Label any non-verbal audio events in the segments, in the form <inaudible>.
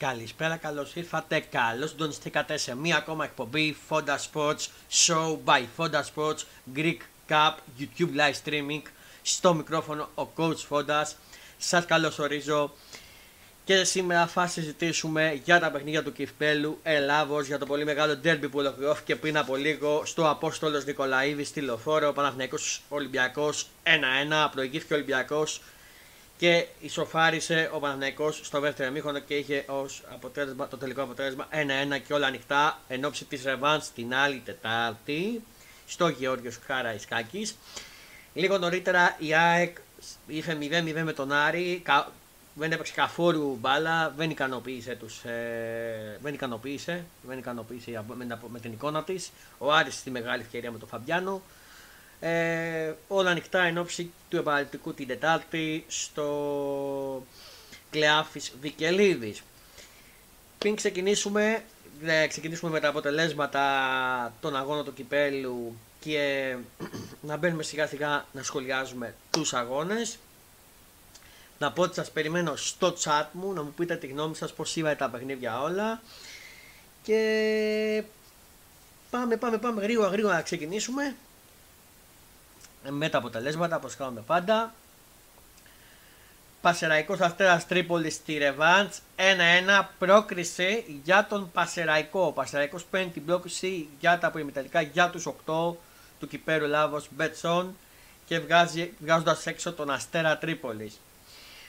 Καλησπέρα, καλώς ήρθατε. Καλώς συντονιστήκατε σε μία ακόμα εκπομπή Fonda Sports Show by Fonda Sports Greek Cup YouTube live streaming. Στο μικρόφωνο ο coach Fonda. Σας καλωσορίζω και σήμερα θα συζητήσουμε για τα παιχνίδια του Κιφπέλου Ελλάδος, για το πολύ μεγάλο ντέρμπι που ολοκληρώθηκε πριν από λίγο στο Απόστολος Νικολαίδης στη Λοφόρο. Ο Παναθηναϊκός Ολυμπιακός 1-1. Προηγήθηκε ο Ολυμπιακός και ισοφάρισε ο Παναθηναϊκός στο δεύτερο εμίχρονο και είχε ως αποτέλεσμα, το τελικό αποτέλεσμα 1-1 και όλα ανοιχτά εν ώψη της Ρεβάνς την άλλη Τετάρτη στο Γεώργιος Χάρα Ισκάκης. Λίγο νωρίτερα η ΑΕΚ είχε 0-0 με τον Άρη, δεν έπαιξε καθόλου μπάλα, δεν ικανοποίησε, τους, ε, δεν ικανοποίησε, δεν ικανοποίησε με, με, την εικόνα της. Ο Άρης στη μεγάλη ευκαιρία με τον Φαμπιάνο. Ε, όλα ανοιχτά εν ώψη του επαναληπτικού την Τετάρτη στο Κλεάφης Βικελίδης. Πριν ξεκινήσουμε, ξεκινήσουμε με τα αποτελέσματα των αγώνων του Κυπέλου και <clears throat> να μπαίνουμε σιγά σιγά να σχολιάζουμε τους αγώνες. Να πω ότι σας περιμένω στο chat μου, να μου πείτε τη γνώμη σας πώς είδατε τα παιχνίδια όλα. Και πάμε, πάμε, πάμε γρήγορα, γρήγορα να ξεκινήσουμε με τα αποτελέσματα όπως κάνουμε πάντα. Πασεραϊκός Αστέρας Τρίπολης στη Ρεβάντς 1-1 πρόκριση για τον Πασεραϊκό. Ο Πασεραϊκός παίρνει την πρόκριση για τα προημιτελικά για τους 8 του Κυπέρου Λάβος Μπέτσον και βγάζει, βγάζοντας έξω τον Αστέρα Τρίπολης.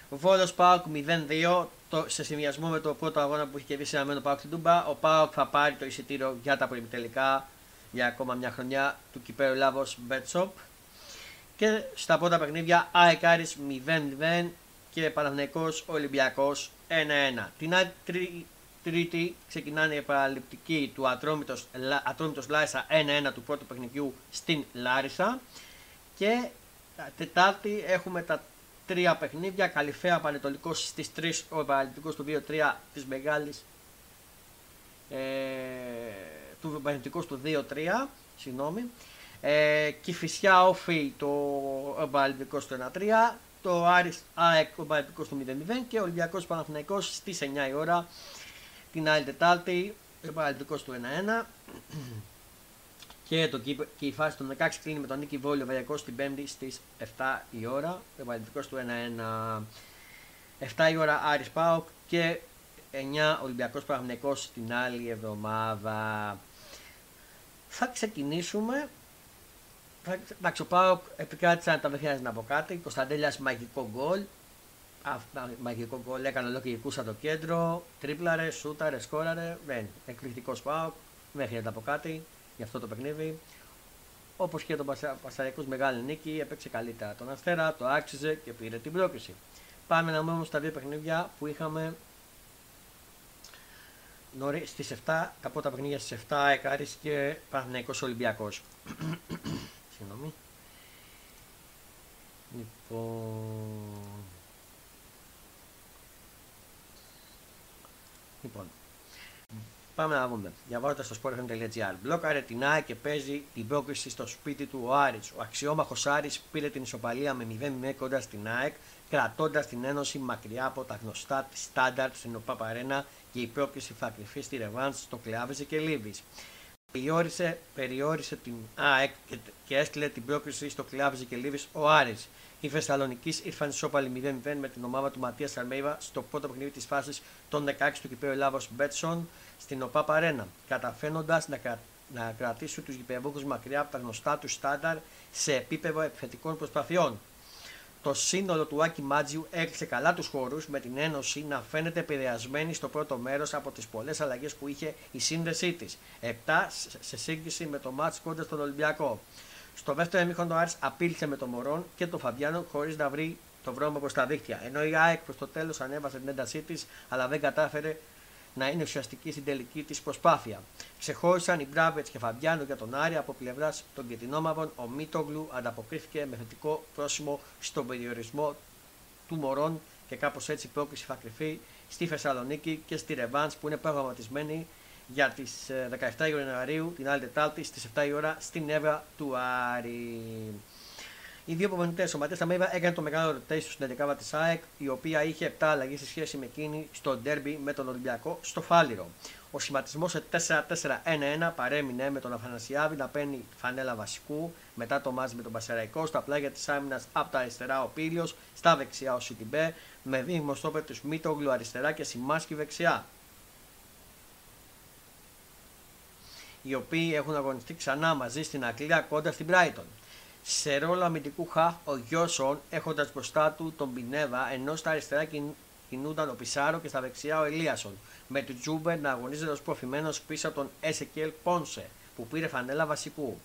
Ο Βόλος Πάοκ 0-2 το, σε συνδυασμό με το πρώτο αγώνα που είχε κερδίσει ένα μένο Πάοκ στην Τούμπα. Ο Πάοκ θα πάρει το εισιτήριο για τα προημιτελικά για ακόμα μια χρονιά του Κυπέρου Λάβος Μπέτσοπ. Και στα πρώτα παιχνίδια ΑΕΚ Άρης 0-0 και Παναθηναϊκός Ολυμπιακός 1-1. Την άλλη τρίτη ξεκινάνε η παραληπτική του Ατρόμητος, Ατρόμητος Λάρισα 1-1 του πρώτου παιχνιδιού στην Λάρισα. Και Τετάρτη έχουμε τα τρία παιχνίδια. Καλυφαία Πανετολικός στις 3, ο παραληπτικός του 2-3 της Μεγάλης ε, του Πανετολικός του 2-3, συγγνώμη. Ε, Κηφισιά Όφη το Ολυμπιακό στο 1-3, το Άρης ΑΕΚ ο Ολυμπιακό στο 0-0 και ο Ολυμπιακός Παναθηναϊκός στις 9 η ώρα την άλλη Τετάρτη ο Ολυμπιακό του 1-1 και, το, και η φάση των 16 κλείνει με τον Νίκη Βόλιο Βαγιακό την 5η στις 7 η ώρα ο Ολυμπιακός του 1-1 7 η ώρα Άρης ΠΑΟΚ και 9 Ολυμπιακός Παναθηναϊκός την άλλη εβδομάδα. Θα ξεκινήσουμε Εντάξει, ο Πάοκ επικράτησε τα δεν να πω κάτι. Κωνσταντέλιας μαγικό γκολ. Μαγικό γκολ, έκανε ολόκληρη το κέντρο. Τρίπλαρε, σούταρε, σκόραρε. Δεν. Εκπληκτικός Πάοκ. Δεν χρειάζεται να πω κάτι για αυτό το παιχνίδι. Όπως και τον Πασαριακό μεγάλη νίκη, έπαιξε καλύτερα τον Αστέρα, το άξιζε και πήρε την πρόκληση. Πάμε να δούμε στα δύο παιχνίδια που είχαμε στις 7, τα πρώτα παιχνίδια στις 7 Εκάρης και Παναθηναϊκός Ολυμπιακός. Συγγνώμη. Λοιπόν... Λοιπόν, πάμε να δούμε. Διαβάζοντας στο sport.gr. Μπλόκαρε την ΑΕΚ και παίζει την πρόκληση στο σπίτι του ο Άρης. Ο αξιόμαχος Άρης πήρε την ισοπαλία με 0-0 κοντά στην ΑΕΚ, κρατώντας την ένωση μακριά από τα γνωστά τη στάνταρτ στην ΟΠΑΠΑΡΕΝΑ και η πρόκληση θα κρυφεί στη Ρεβάντ στο Κλεάβεζε και Λίβης. Περιόρισε, περιόρισε την ΑΕΚ και, και έστειλε την πρόκληση στο Κλάβιζη και Λίβη ο Άρης. Οι Θεσσαλονίκης ήρθαν ισόπαλοι 0-0 με την ομάδα του Ματίας Αλμέιβα στο πρώτο παιχνίδι της φάσης των 16 του κυπέου Ελλάδος Μπέτσον στην ΟΠΑ Παρένα, καταφέρνοντας να, κρα... να κρατήσουν τους γηπεδούχου μακριά από τα γνωστά τους στάνταρ σε επίπεδο επιθετικών προσπαθειών. Το σύνολο του Άκη Μάτζιου έκλεισε καλά τους χώρους με την Ένωση να φαίνεται επηρεασμένη στο πρώτο μέρος από τις πολλές αλλαγές που είχε η σύνδεσή της. 7 σε σύγκριση με το μάτς κοντά στον Ολυμπιακό. Στο δεύτερο εμίχρονο ο Άρης απείλησε με τον Μωρόν και τον Φαβιάνο χωρίς να βρει το βρώμα προ τα δίχτυα. Ενώ η ΑΕΚ προς το τέλος ανέβασε την έντασή της, αλλά δεν κατάφερε να είναι ουσιαστική στην τελική της προσπάθεια. Ξεχώρισαν οι Μπράβετς και Φαμπιάνο για τον Άρη από πλευράς των Κετινόμαυρων. Ο Μίτογλου ανταποκρίθηκε με θετικό πρόσημο στον περιορισμό του Μωρών και κάπως έτσι η πρόκληση θα κρυφεί στη Θεσσαλονίκη και στη Ρεβάνς που είναι προγραμματισμένη για τις 17 Ιανουαρίου την άλλη Τετάρτη στις 7 η ώρα στην Εύρα του Άρη. Οι δύο προπονητές, ο Ματέ Αμέβα έκανε το μεγάλο rotation στην 11 τη ΑΕΚ, η οποία είχε 7 αλλαγές σε σχέση με εκείνη στο ντέρμπι με τον Ολυμπιακό στο Φάληρο. Ο σχηματισμός σε 4-4-1-1 παρέμεινε με τον Αφανασιάβη να παίρνει φανέλα βασικού μετά το μάζι με τον Πασεραϊκό. Στα πλάγια της άμυνας από τα αριστερά ο Πίλιο, στα δεξιά ο Σιτιμπέ, με δίδυμο στόπερ του Μίτογλου αριστερά και Σιμάσκι δεξιά. Οι οποίοι έχουν αγωνιστεί ξανά μαζί στην Αγγλία κοντά στην Brighton. Σε ρόλο αμυντικού χαφ, ο Γιώσον έχοντας μπροστά του τον Πινέβα, ενώ στα αριστερά κινούνταν ο Πιζάρο και στα δεξιά ο Ελίασον. Με τον Τσούμπερ να αγωνίζεται ως προωθημένος πίσω από τον Εσεκιέλ Πόνσε, που πήρε φανέλα βασικού.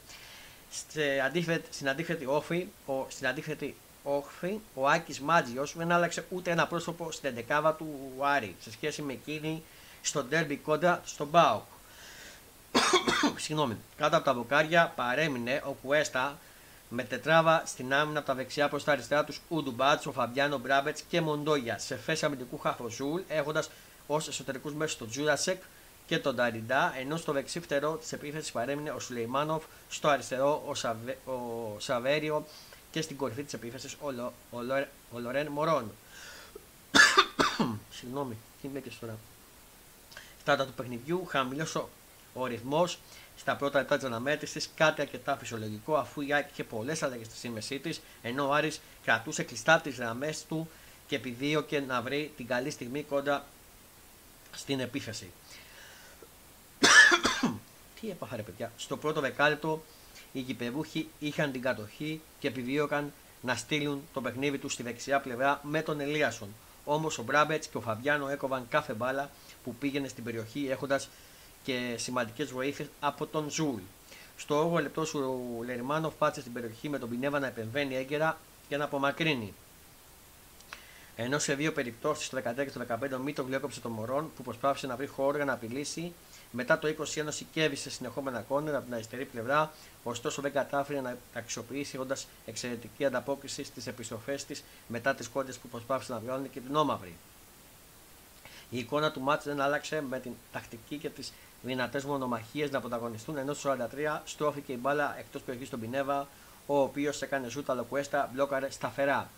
στην αντίθετη όφη, ο, στην αντίθετη όχθη, ο Άκης Μάντζιος δεν άλλαξε ούτε ένα πρόσωπο στην εντεκάδα του Άρη σε σχέση με εκείνη στο ντέρμπι κόντρα στον ΠΑΟΚ. <coughs> Συγγνώμη. Κάτω από τα δοκάρια παρέμεινε ο Κουέστα με τετράδα στην άμυνα από τα δεξιά προς τα αριστερά τους Οντουμπάτζο, ο Φαμπιάνο Μπράμπετς και Μοντόγια σε θέση αμυντικού χαφ ο Ζουλ, έχοντας ως εσωτερικούς μέσους τον Τζούρασεκ και τον Ταριντά, ενώ στο δεξί φτερό της επίθεσης παρέμεινε ο Σουλεϊμάνοφ, στο αριστερό ο, Σαβε, ο Σαβέριο και στην κορυφή της επίθεσης ο, Λο, ο, Λο, ο Λορέν Μωρόν. <coughs> Συγγνώμη, τι είναι και τώρα. Στάτα του παιχνιδιού, χαμηλός ο, ο ρυθμός στα πρώτα λεπτά της αναμέτρησης, κάτι αρκετά φυσιολογικό αφού η Άκη είχε πολλές αλλαγές στη σύμμεσή της, ενώ ο Άρης κρατούσε κλειστά τις γραμμές του και επιδίωκε να βρει την καλή στιγμή κοντά στην επίθεση. Τι έπαθα ρε παιδιά; Στο πρώτο δεκάλεπτο οι γηπεδούχοι είχαν την κατοχή και επιδίωκαν να στείλουν το παιχνίδι τους στη δεξιά πλευρά με τον Ελίασον. Όμως ο Μπράμπετς και ο Φαβιάνο έκοβαν κάθε μπάλα που πήγαινε στην περιοχή έχοντας και σημαντικές βοήθειες από τον Ζούλ. Στο 8 λεπτό ο Λερμάνοφ πάτησε στην περιοχή με τον Πινέβα να επεμβαίνει έγκαιρα και να απομακρύνει. Ενώ σε δύο περιπτώσεις, το 14 και το 15, ο Μίτογλ έκοψε τον Μωρόν που προσπάθησε να βρει χώρο για να απειλήσει. Μετά το 20 ένωση κέβησε συνεχόμενα κόνερ από την αριστερή πλευρά, ωστόσο δεν κατάφερε να αξιοποιήσει έχοντας εξαιρετική ανταπόκριση στις επιστροφές της μετά τις κόντες που προσπάθησε να βιώνει και την όμαυρη. Η εικόνα του μάτς δεν άλλαξε με την τακτική και τις δυνατές μονομαχίες να πρωταγωνιστούν, ενώ στο 43 στρώθηκε η μπάλα εκτός περιοχής στον Πινέβα, ο οποίος έκανε ζούτα λοκουέστα, μπλόκαρε σταθερά.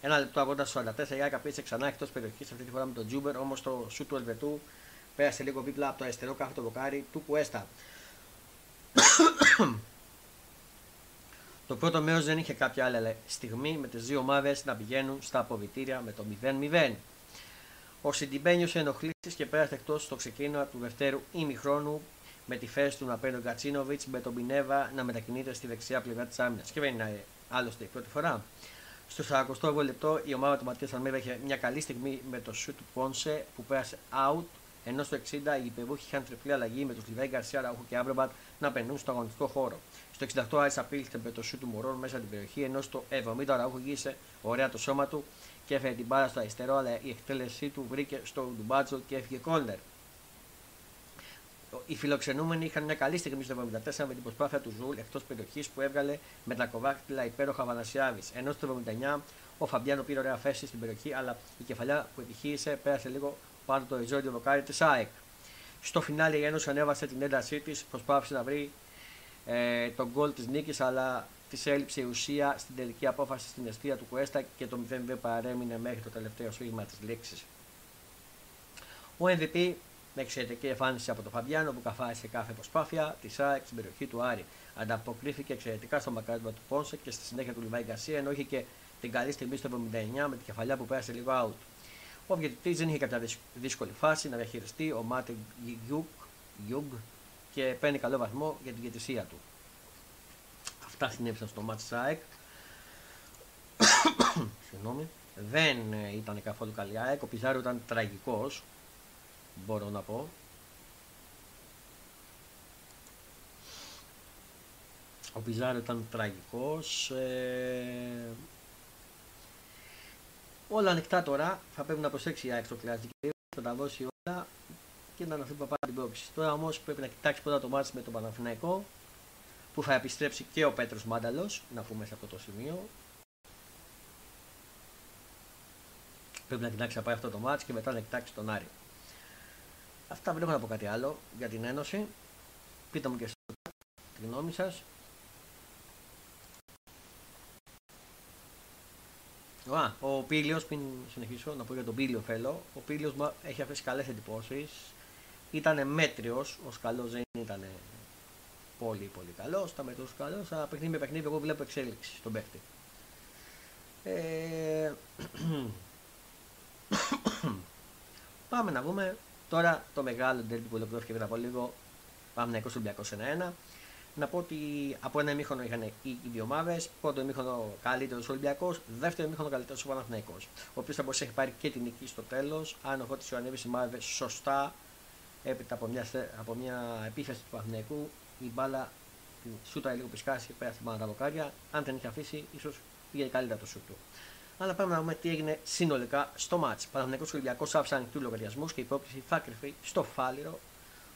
Ένα λεπτό αργότερα στο 44 η Άκα πήρε ξανά εκτός περιοχής, αυτή τη φορά με τον Τζούμπερ, όμως το σου του Ελβετού πέρασε λίγο δίπλα από το αριστερό κάθετο βοκάρι του Κουέστα. το πρώτο μέρος δεν είχε κάποια άλλη στιγμή με τις δύο ομάδες να πηγαίνουν στα αποβιτήρια με το 0-0. Ο Σιντιμπένιο ενοχλήσεις και πέρασε εκτός στο ξεκίνημα του δευτέρου ημιχρόνου με τη θέση του να παίρνει ο Γκατσίνοβιτς με τον Πινέβα να μετακινείται στη δεξιά πλευρά της άμυνας. Και δεν είναι άλλωστε η πρώτη φορά. Στο 48 λεπτό η ομάδα του Ματίας Αλμέδα είχε μια καλή στιγμή με το σουτ του Πόνσε που πέρασε out. Ενώ στο 60 οι υπερβούχοι είχαν τριπλή αλλαγή με του Λιβέη Γκαρσία, Ραούχο και Άμπρεμπατ να περνούν στο αγωνιστικό χώρο. Στο 68 Άρης απείλησε με το σουτ του Μωρόν μέσα την περιοχή, ενώ στο 70 ο Ραούχο γύρισε ωραία το σώμα του και έφερε την μπάλα στο αριστερό, αλλά η εκτέλεσή του βρήκε στο Ντουμπάτσο και έφυγε κόλνερ. Οι φιλοξενούμενοι είχαν μια καλή στιγμή στο 74 με την προσπάθεια του Ζουλ εκτός περιοχής που έβγαλε με τα ακροδάκτυλα υπέροχα ο Αθανασιάδης. Ενώ στο 79 ο Φαμπιάνο πήρε ωραία θέση στην περιοχή, αλλά η κεφαλιά που επιχείρησε πέρασε λίγο πάνω το οριζόντιο δοκάρι της ΑΕΚ. Στο φινάλε η Ένωση ανέβασε την έντασή της, προσπάθησε να βρει ε, τον γκολ της νίκης, αλλά της έλειψε η ουσία στην τελική απόφαση στην εστία του Κουέστα και το 0 παρέμεινε μέχρι το τελευταίο σφύριγμα της λήξης. Ο MVP με εξαιρετική εμφάνιση από τον Φαμπιάνο που καθάρισε κάθε προσπάθεια της ΑΕΚ στην περιοχή του Άρη. Ανταποκρίθηκε εξαιρετικά στο μαρκάρισμα του Πόνσε και στη συνέχεια του Λιβάι Γκαρσία ενώ είχε και την καλή στιγμή στο 79 με την κεφαλιά που πέρασε λίγο out. Ο διαιτητής δεν είχε κάποια δύσκολη φάση να διαχειριστεί ο Μάρτιν Γιουγκ και παίρνει καλό βαθμό για την διαιτησία του. Αυτά συνέβησαν στο ματς ΑΕΚ. <coughs> Συγγνώμη. Δεν ήταν καθόλου καλή ΑΕΚ. Ο Πιζάρο ήταν τραγικός, μπορώ να πω. Ο Πιζάρο ήταν τραγικός. Ε... Όλα ανοιχτά τώρα. Θα πρέπει να προσέξει η ΑΕΚ στο κλασικό. Θα τα δώσει όλα και να αναφέρει παπάς την πρόκληση. Τώρα όμως πρέπει να κοιτάξει πρώτα το μάτι με τον Παναθηναϊκό που θα επιστρέψει και ο Πέτρος Μάνταλος, να πούμε σε αυτό το σημείο. Πρέπει να κοιτάξει να πάει αυτό το μάτς και μετά να κοιτάξει τον Άρη. Αυτά δεν έχω να πω κάτι άλλο για την Ένωση. Πείτε μου και εσείς τη γνώμη σας. Α, ο Πίλιος, πριν συνεχίσω να πω για τον Πίλιο θέλω. Ο Πίλιος έχει αφήσει καλές εντυπώσεις. Ήταν μέτριος, ω καλό δεν ήταν πολύ πολύ καλός. Ήταν μέτριο καλό, αλλά παιχνίδι με παιχνίδι εγώ βλέπω εξέλιξη στον παίχτη. Ε... <coughs> Πάμε να δούμε τώρα το μεγάλο ντέρμπι που ολοκληρώθηκε πριν από λίγο. Πάμε να 20 Ολυμπιακό 1-1 να πω ότι από ένα ημίχρονο είχαν οι, δύο ομάδες. Πρώτο ημίχρονο καλύτερος ο Ολυμπιακός, δεύτερο ημίχρονο καλύτερος ο Παναθυναϊκό. Ο οποίος θα μπορούσε να έχει πάρει και την νική στο τέλος, αν ο Φώτη Ιωαννίδης σημάδευε σωστά έπειτα από μια, από μια επίθεση του Παναθυναϊκού. Η μπάλα που σούτα λίγο πισκάσει πέρα στην μπάλα τα βοκάρια. Αν δεν είχε αφήσει, ίσως πήγε καλύτερα το σούτ του. Αλλά πάμε να δούμε τι έγινε συνολικά στο μάτς. Παναθυναϊκό και Ολυμπιακός άφησαν ανοιχτού λογαριασμούς και η υπόκριση θα κρυφεί στο φάληρο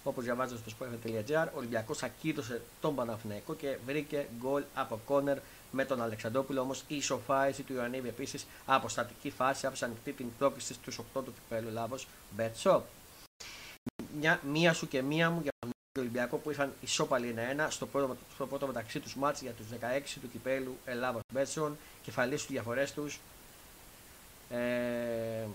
Όπως διαβάζω στο sport.gr, ο Ολυμπιακός ακύρωσε τον Παναθηναϊκό και βρήκε γκολ από κόνερ με τον Αλεξανδρόπουλο. Όμως η ισοφάηση του Ιωαννίδη επίσης από στατική φάση άφησε ανοιχτή την πρόκληση στους 8 του κυπέλου Λάβος Μπέτσο. Μια, μία σου και μία μου για τον Ολυμπιακό που είχαν ισόπαλοι 1-1 στο πρώτο, στο πρώτο μεταξύ τους μάτς για τους 16 του κυπέλου Ελλάδος Μπέτσον, κεφαλής του διαφορές τους. Ε,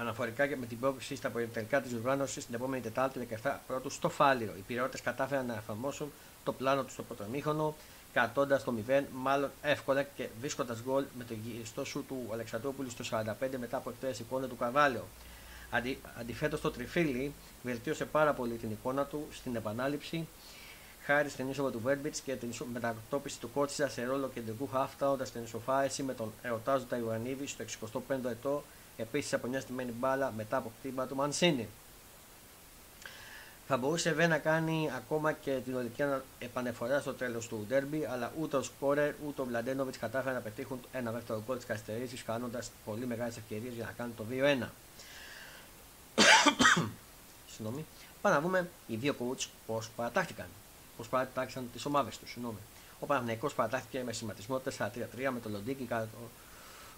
αναφορικά και με την πρόκληση στα τελικά της οργάνωση την επόμενη Τετάρτη 17 πρώτου στο Φάληρο. Οι πυρεώτε κατάφεραν να εφαρμόσουν το πλάνο τους στο πρώτο μήχρονο, κρατώντας το 0, μάλλον εύκολα και βρίσκοντας γκολ με το γυριστό σου του Αλεξανδρόπουλου στο 45 μετά από εκτέλεση εικόνα του Καρβάλιο. Αντι, Αντιθέτω, το τριφύλι βελτίωσε πάρα πολύ την εικόνα του στην επανάληψη χάρη στην είσοδο του Βέρμπιτς και την μετακτόπιση του Κότσισα σε ρόλο κεντρικού χάφτα, φτάνοντα την ισοφάηση με τον ερωτάζοντα Ιωαννίδη στο 65ο ετό Επίσης από μια στημένη μπάλα μετά από χτύπημα του Μανσίνη. Θα μπορούσε βέβαια να κάνει ακόμα και την ολική επανεφορά στο τέλος του ντέρμπι, αλλά ούτε ο Σκόρερ ούτε ο Βλαντένοβιτς κατάφεραν να πετύχουν ένα δεύτερο γκολ της καθυστερήσης, χάνοντας πολύ μεγάλες ευκαιρίες για να κάνουν το 2-1. <coughs> Συγγνώμη. Πάμε να δούμε οι δύο coach πώς παρατάχθηκαν. Πώς παρατάχθηκαν τις ομάδες τους. Ο Παναγενικό παρατάχθηκε με σχηματισμό 4-3-3 με το Λοντίκι κάτω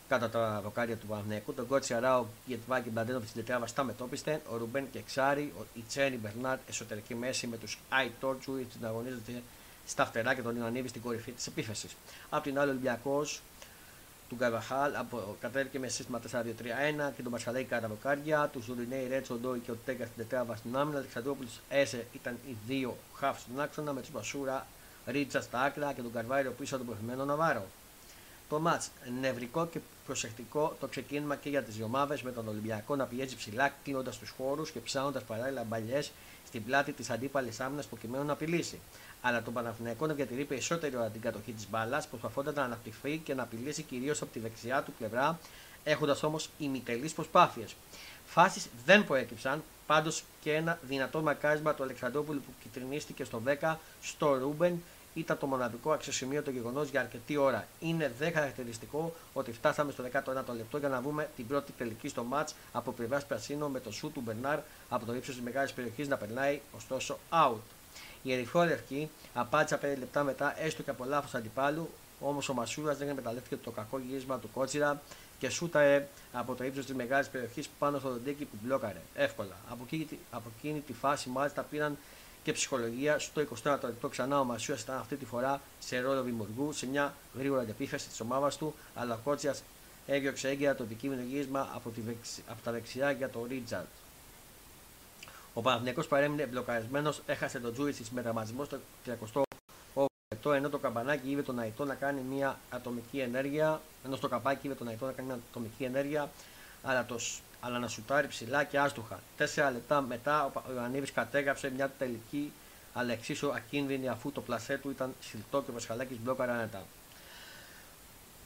κάτω τα δοκάρια του Παναθηναϊκού. Τον Κότσι Αράου, Γετβάκη, Μπλαντένοβιτ στην τετράβα στα μετόπιστε. Ο Ρουμπέν και Ξάρι, ο Ιτσένι Μπερνάρ εσωτερική μέση με τους Άι Τόρτσου που αγωνίζονται στα φτερά και τον Ιωαννίδη στην κορυφή της επίθεσης. Απ' την άλλη, ο Ολυμπιακός του Γκαβαχάλ κατέβηκε με σύστημα 4-2-3-1 και τον Μαρσαλέη κατά δοκάρια. Τους Ζουρινέη Ρέτσο Ντόι και ο Τέγκας στην τετράβα στην άμυνα. Αλεξανδρόπουλος Έσε ήταν οι δύο χάφ στην άξονα με τους Μπασούρα Ρίτσα στα άκρα και τον Καρβάριο πίσω από τον προηγουμένο Ναβάρο. Το μάτς νευρικό και προσεκτικό το ξεκίνημα και για τις δύο ομάδες με τον Ολυμπιακό να πιέζει ψηλά, κλείνοντας τους χώρους και ψάχνοντας παράλληλα μπαλιές στην πλάτη της αντίπαλης άμυνας προκειμένου να απειλήσει. Αλλά τον Παναθηναϊκό να διατηρεί περισσότερο ώρα την κατοχή της μπάλας, προσπαθώντας να αναπτυχθεί και να απειλήσει κυρίως από τη δεξιά του πλευρά, έχοντας όμως ημιτελείς προσπάθειες. Φάσεις δεν προέκυψαν, πάντως και ένα δυνατό μακάρισμα του Αλεξανδρόπουλου που κυτρινίστηκε στο 10 στο Ρούμπεν ήταν το μοναδικό αξιοσημείωτο γεγονός για αρκετή ώρα. Είναι δε χαρακτηριστικό ότι φτάσαμε στο 19ο λεπτό για να δούμε την πρώτη τελική στο ματ από πλευράς Πρασίνο με το σου του Μπερνάρ από το ύψος της μεγάλης περιοχής να περνάει ωστόσο out. Η ερυθρόλευκη απάντησε 5 λεπτά μετά έστω και από λάθος αντιπάλου, όμως ο Μασούρας δεν εκμεταλλεύτηκε το κακό γύρισμα του Κότσιρα και σούταρε από το ύψος της μεγάλης περιοχής πάνω στο δοντίκι που μπλόκαρε εύκολα. Από εκείνη, από εκείνη τη φάση μάλιστα πήραν και ψυχολογία. Στο 24ο λεπτό ξανά ο Μασούρα ήταν αυτή τη φορά σε ρόλο δημιουργού, σε μια γρήγορα αντεπίθεση της ομάδας του, αλλά ο Κότσιας έδιωξε έγκαιρα το επικείμενο γύρισμα από, τη από τα δεξιά για τον Ρίτζαρτ. Ο Παναθυνιακό παρέμεινε μπλοκαρισμένος, έχασε τον Τζούι με δραματισμό στο 38 λεπτό, ενώ το καμπανάκι είπε τον Αϊτό να κάνει μια ατομική ενέργεια, ενώ στο καπάκι είπε τον Αϊτό να κάνει μια ατομική ενέργεια, αλλά το αλλά να σουτάρει ψηλά και άστοχα. Τέσσερα λεπτά μετά ο Ιωαννίδης κατέγραψε μια τελική αλλά εξίσου ακίνδυνη αφού το πλασέ του ήταν σιλτό και ο Βασχαλάκη μπλόκαρε άνετα.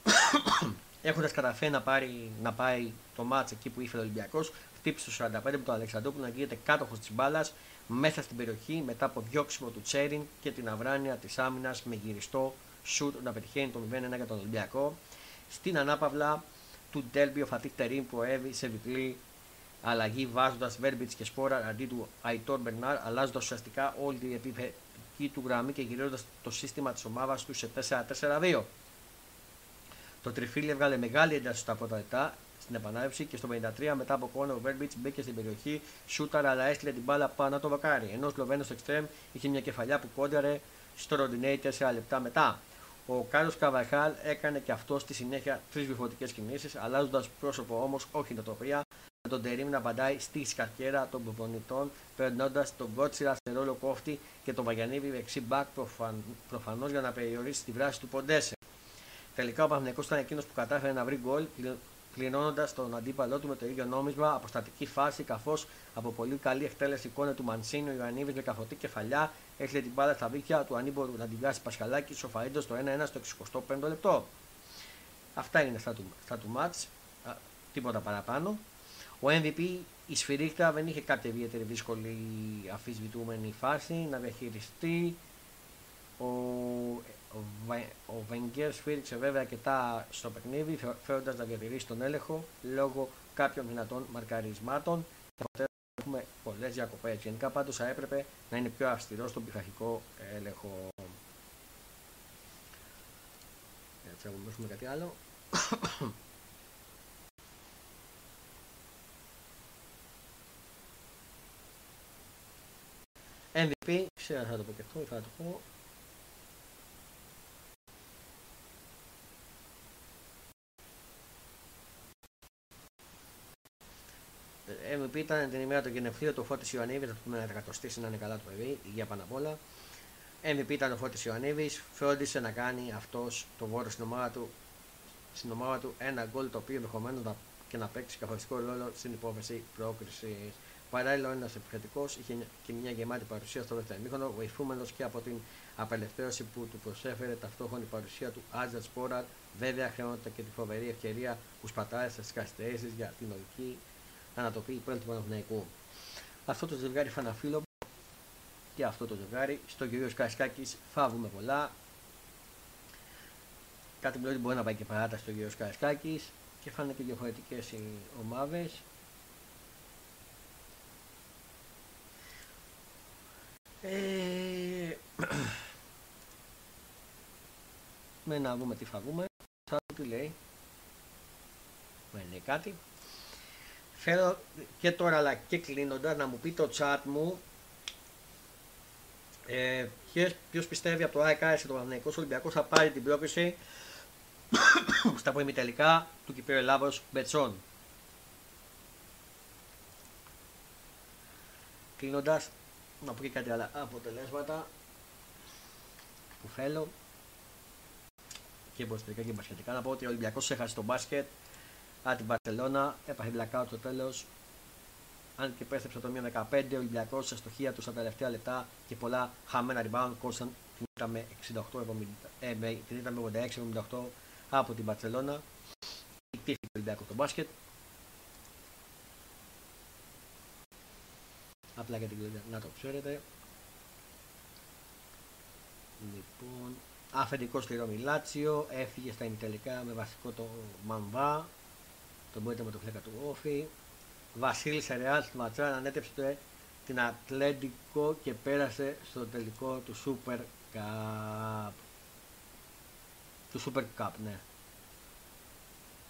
<coughs> Έχοντας καταφέρει να, πάρει, να πάει το μάτς εκεί που ήθελε ο Ολυμπιακός, χτύπησε το 45 με τον Αλεξανδρόπουλο να γίνεται κάτοχος της μπάλας μέσα στην περιοχή μετά από διώξιμο του Τσέριν και την αυράνεια της άμυνας με γυριστό σουτ να πετυχαίνει το 0-1 για τον Ολυμπιακό. Στην ανάπαυλα του Ντέλμπι ο Φατίχ Τερίμ προέβη σε διπλή αλλαγή βάζοντας Βέρμπιτς και Σπόρα αντί του Αϊτόρ Μπερνάρ, αλλάζοντας ουσιαστικά όλη την επιθετική του γραμμή και γυρίζοντας το σύστημα της ομάδας του σε 4-4-2. Το τριφύλι έβγαλε μεγάλη ένταση στα πρώτα λεπτά στην επανάληψη και στο 53 μετά από κόνο ο Βέρμπιτς μπήκε στην περιοχή, σούταρα αλλά έστειλε την μπάλα πάνω το βακάρι. Ενώ ο Σλοβαίνος στο εξτρέμ είχε μια κεφαλιά που κόντραρε στο Ροντινέι 4 λεπτά μετά. Ο Κάρλο Καβαχάλ έκανε και αυτό στη συνέχεια τρεις βιφωτικέ κινήσεις, αλλάζοντας πρόσωπο όμως όχι νοτοπρία, με τον Τερήμ να απαντάει στη σκαρκέρα των προπονητών, περνώντας τον Κότσιρα σε ρόλο κόφτη και τον Βαγιανίβη δεξί μπακ προφαν... προφανώς για να περιορίσει τη βράση του Ποντέσε. Τελικά ο Παναγενικό ήταν εκείνος που κατάφερε να βρει γκολ, κλείνοντας τον αντίπαλό του με το ίδιο νόμισμα, αποστατική φάση, καθώς από πολύ καλή εκτέλεση εικόνα του Μανσίνου, Ιωαννίδης με καθοτή κεφαλιά έκλειε την μπάλα στα βίχια του ανήμπορου να την βγάσει Πασχαλάκη, σοφαρίντα το 1-1 στο 65ο λεπτό. Αυτά είναι στα του, στα του μάτς, τίποτα παραπάνω. Ο MVP, η Σφυρίχτα δεν είχε κάποια ιδιαίτερη δύσκολη αφισβητούμενη φάση να διαχειριστεί. Ο, ο Βενγκέρ σφύριξε βέβαια αρκετά στο παιχνίδι, φέροντας να διατηρήσει τον έλεγχο λόγω κάποιων δυνατών μαρκαρισμάτων. Και έχουμε πολλές διακοπές. Γενικά πάντως θα έπρεπε να είναι πιο αυστηρό στον πειθαρχικό έλεγχο. Έτσι, να δούμε κάτι άλλο. <coughs> MVP, ξέρω θα το πω και αυτό, θα το πω. MVP ήταν την ημέρα του γενεθλίου του Φώτης Ιωαννίδης, θα πούμε να εκατοστήσει να είναι καλά το παιδί, υγεία πάνω απ' όλα. MVP ήταν ο Φώτης Ιωαννίδης, φρόντισε να κάνει αυτός το βόρειο στην ομάδα του, στην ομάδα του ένα γκολ το οποίο ενδεχομένως να, και να παίξει καθοριστικό ρόλο στην υπόθεση πρόκρισης. Παράλληλα, ένας επιθετικός είχε και μια γεμάτη παρουσία στο δεύτερο μήχρονο, βοηθούμενος και από την απελευθέρωση που του προσέφερε ταυτόχρονη παρουσία του Άτζατ Σπόρατ. Βέβαια, χρειάζεται και τη φοβερή ευκαιρία που σπατάλησε στις καθυστερήσεις για την οδική ανατοπή υπέρ του Παναθηναϊκού. Αυτό το ζευγάρι φαναφίλο και αυτό το ζευγάρι στο κυρίω Καρισκάκη φάβουμε πολλά. Κάτι που λέει ότι μπορεί να πάει και παράταση στο κύριο Καρισκάκη και φάνε και διαφορετικές οι ομάδες. Ε, <clears throat> με να δούμε τι θα βγούμε. Θα τι λέει. Με λέει κάτι. Θέλω και τώρα αλλά και κλείνοντας να μου πει το chat μου ε, ποιος πιστεύει από το ΑΕΚ σε το Παναθηναϊκός Ολυμπιακός θα πάρει την πρόκληση <coughs> στα τελικά του Κυπρίου Ελλάδος Μπετσόν. Κλείνοντας, να πω και κάτι άλλα αποτελέσματα που θέλω και υποστηρικά και μπασχετικά να πω ότι ο Ολυμπιακός έχασε το μπάσκετ Α, την Παρσελώνα, έπαθε blackout στο τέλος. Αν και πέστρεψε το μείον 15, ο Ολυμπιακός σε στοχεία του στα τελευταία λεπτά και πολλά χαμένα rebound κόστησαν την ήταν με 86-78 από την Παρσελώνα. Κτήθηκε ο Ολυμπιακό το μπάσκετ. Απλά για την κλειδιά να το ξέρετε. Λοιπόν, αφεντικός στη Ρώμη Λάτσιο, έφυγε στα ημιτελικά με βασικό το Μαμβά, τον μπορείτε με το φλέκα του Όφη. Βασίλης Ρεάλ στη Ματσάρα ανέτρεψε την Ατλέντικο και πέρασε στο τελικό του Super Cup. Του Super Cup, ναι.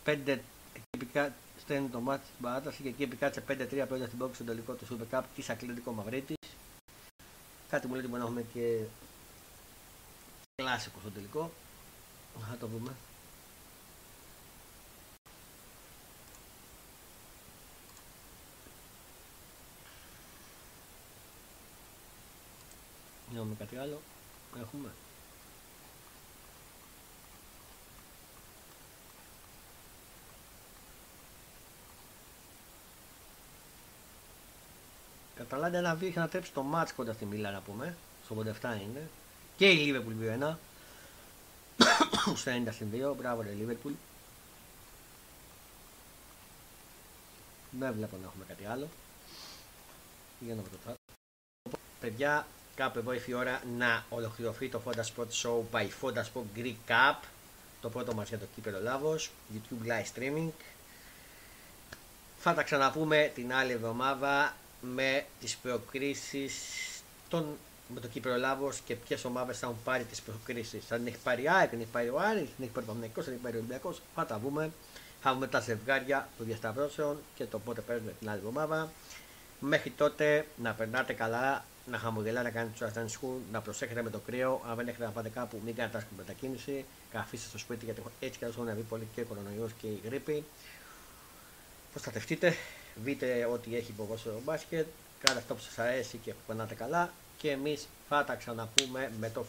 Πέντε εκεί στέλνει το μάτι στην παράταση και εκεί επικάτσε 5-3 πέρα στην πόξη στο τελικό του Super Cup της Ατλέντικο Μαυρίτης. Κάτι μου λέει ότι μπορεί να έχουμε και κλάσικο στο τελικό. Θα το δούμε. Με κάτι άλλο. Έχουμε. Καταλάβετε ένα βίο είχε να τρέψει το μάτς κοντά στη Μίλα να πούμε. Στο 87 είναι. Και η Λίβερπουλ 2-1. <coughs> Στο 90 στην 2. Μπράβο ρε Λίβερπουλ. Δεν βλέπω να έχουμε κάτι άλλο. Για να το Παιδιά, κάπου εδώ ήρθε η ώρα να ολοκληρωθεί το Fonda Sport Show by Fonda Sport Greek Cup. Το πρώτο μας για το κύπελο Λάβος, YouTube live streaming. Θα τα ξαναπούμε την άλλη εβδομάδα με τις προκρίσεις των, με το κύπελο Λάβος και ποιες ομάδες θα έχουν πάρει τις προκρίσεις. Θα την έχει πάρει η ΑΕΚ, θα την έχει πάρει ο Άρης, θα την έχει πάρει ο Παμναϊκός, θα την έχει πάρει ο Ολυμπιακός. Θα τα βούμε. Θα δούμε τα ζευγάρια των διασταυρώσεων και το πότε παίζουμε την άλλη εβδομάδα. Μέχρι τότε να περνάτε καλά, να χαμογελά, να κάνει τους ασθενικού, να προσέχετε με το κρύο. Αν δεν έχετε να πάτε κάπου, μην κάνετε άσχημη μετακίνηση. Καθίστε στο σπίτι γιατί έτσι κι αλλιώς έχουν βγει πολύ και ο κορονοϊός και η γρήπη. Προστατευτείτε, δείτε ό,τι έχει στο μπάσκετ, κάντε αυτό που σας αρέσει και περνάτε καλά. Και εμείς θα τα ξαναπούμε με το